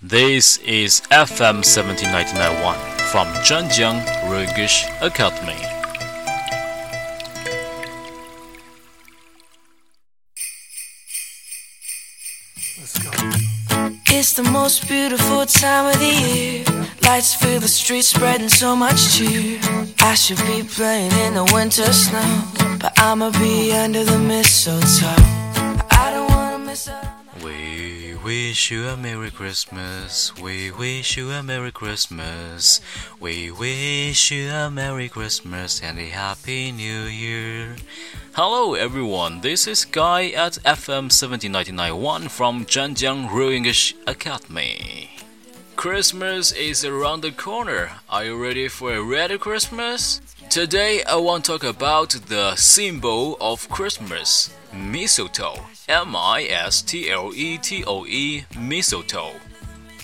This is FM 17991 from Zhanjiang Rugish Academy. It's the most beautiful time of the year. Lights fill the streets, spreading so much cheer. I should be playing in the winter snow, but I'ma be under the mistletoe. I don't wanna miss out. We wish you a Merry Christmas. We wish you a Merry Christmas. We wish you a Merry Christmas and a Happy New Year. Hello everyone, this is Guy at FM 17991 from Zhanjiang English Academy. Christmas is around the corner. Are you ready for a red Christmas? Today I want to talk about the symbol of Christmas, mistletoe. M I S T L E T O E, mistletoe.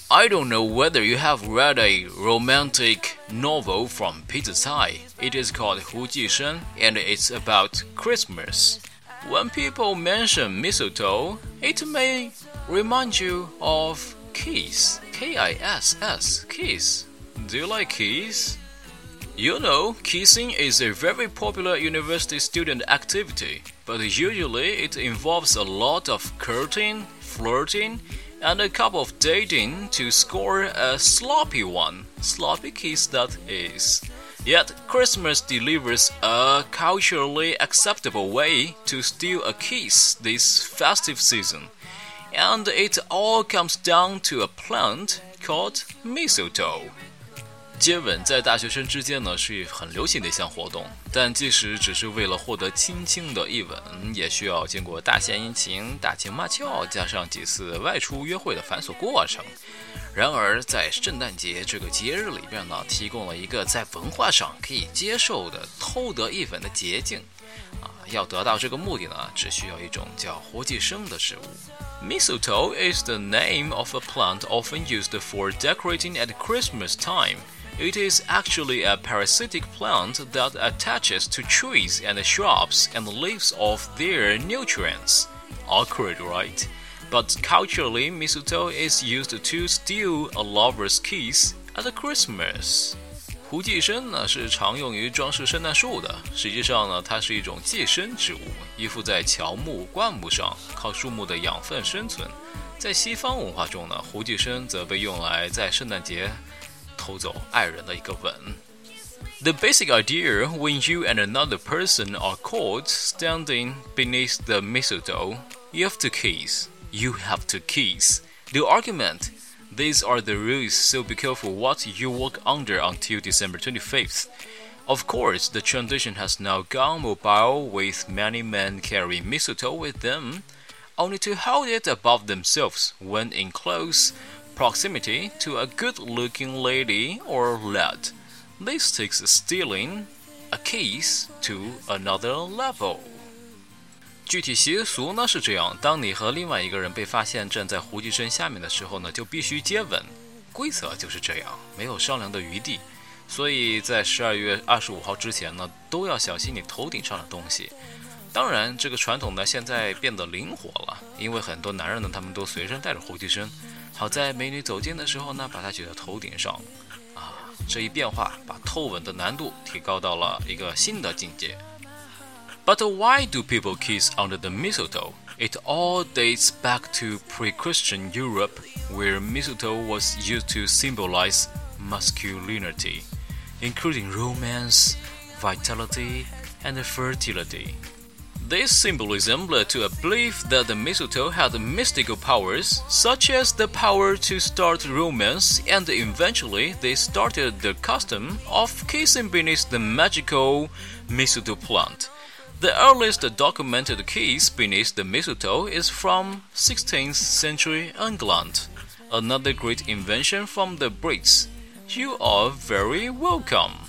I don't know whether you have read a romantic novel from Peter Tsai. It is called Hu Jishen and it's about Christmas. When people mention mistletoe, it may remind you of kiss. K I S S, kiss. Do you like kiss? You know, kissing is a very popular university student activity, but usually it involves a lot of courting, flirting, and a couple of dating to score a sloppy one. Sloppy kiss, that is. Yet, Christmas delivers a culturally acceptable way to steal a kiss this festive season. And it all comes down to a plant called mistletoe. 接吻在大学生之间呢是很流行的一项活动，但即使只是为了获得轻轻的一吻，也需要经过大献殷勤、打情骂俏，加上几次外出约会的繁琐过程。然而，在圣诞节这个节日里边呢，提供了一个在文化上可以接受的偷得一吻的捷径。啊，要得到这个目的呢，只需要一种叫活寄生的植物。Mistletoe is the name of a plant often used for decorating at Christmas time. It is actually a parasitic plant that attaches to trees and shrubs and lives off their nutrients. Awkward, right? But culturally, mistletoe is used to steal a lover's kiss at Christmas. 胡寄生呢是常用于装饰圣诞树的，实际上呢，它是一种寄生植物，依附在乔木、灌木上，靠树木的养分生存。在西方文化中呢，胡寄生则被用来在圣诞节 偷走爱人的一个吻。The basic idea when you and another person are caught standing beneath the mistletoe, you have to kiss. You have to kiss. The argument these are the rules, so be careful what you walk under until December 25th. Of course, the tradition has now gone mobile with many men carrying mistletoe with them, only to hold it above themselves when in close proximity to a good looking lady or lad. This takes stealing a kiss to another level. 具体习俗呢是这样：当你和另外一个人被发现站在胡姬生下面的时候呢，就必须接吻。规则就是这样，没有商量的余地。所以在十二月二十五号之前呢，都要小心你头顶上的东西。当然，这个传统呢现在变得灵活了，因为很多男人呢他们都随身带着胡姬生。好在美女走近的时候呢，把它举在头顶上，啊，这一变化把偷吻的难度提高到了一个新的境界。But why do people kiss under the mistletoe? It all dates back to pre-Christian Europe, where mistletoe was used to symbolize masculinity, including romance, vitality, and fertility. This symbolism led to a belief that the mistletoe had mystical powers, such as the power to start romance, and eventually they started the custom of kissing beneath the magical mistletoe plant. The earliest documented kiss beneath the mistletoe is from 16th century England, another great invention from the Brits. You are very welcome.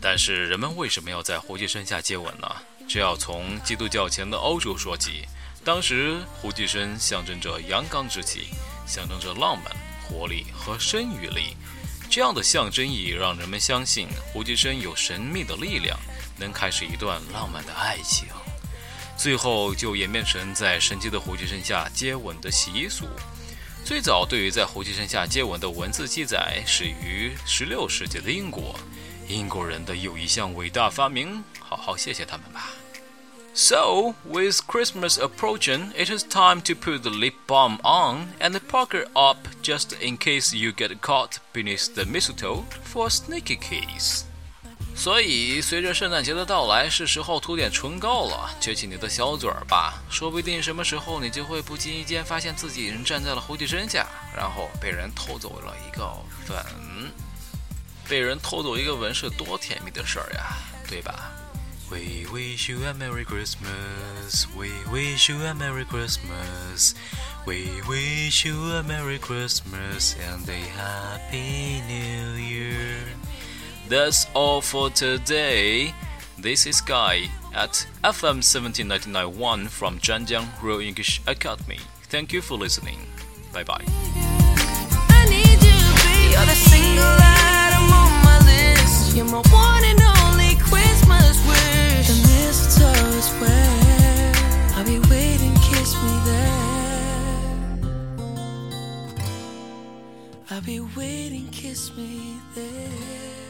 但是人们为什么要在胡姬生下接吻呢？ 这要从基督教前的欧洲说起。当时胡姬生象征着阳刚之气，象征着浪漫、活力和生育力。这样的象征意义让人们相信胡姬生有神秘的力量，能开始一段浪漫的爱情。最后就演变成在神奇的胡姬生下接吻的习俗。最早对于在候机声下接吻的文字记载始于16世纪的英国，英国人的又一项伟大发明，好好谢谢他们吧。So, with Christmas approaching, it is time to put the lip balm on and pucker up just in case you get caught beneath the mistletoe for a sneaky kiss. 所以，随着圣诞节的到来，是时候涂点唇膏了。撅起你的小嘴儿吧，说不定什么时候你就会不经意间发现自己人站在了猴犄身下，然后被人偷走了一个吻。被人偷走一个吻是多甜蜜的事儿呀，对吧？We wish you a Merry Christmas. We wish you a Merry Christmas. We wish you a Merry Christmas and a Happy New Year. That's all for today. This is Guy at FM 17991 from Zhanjiang Real English Academy. Thank you for listening. Bye bye. I'll be waiting, kiss me there.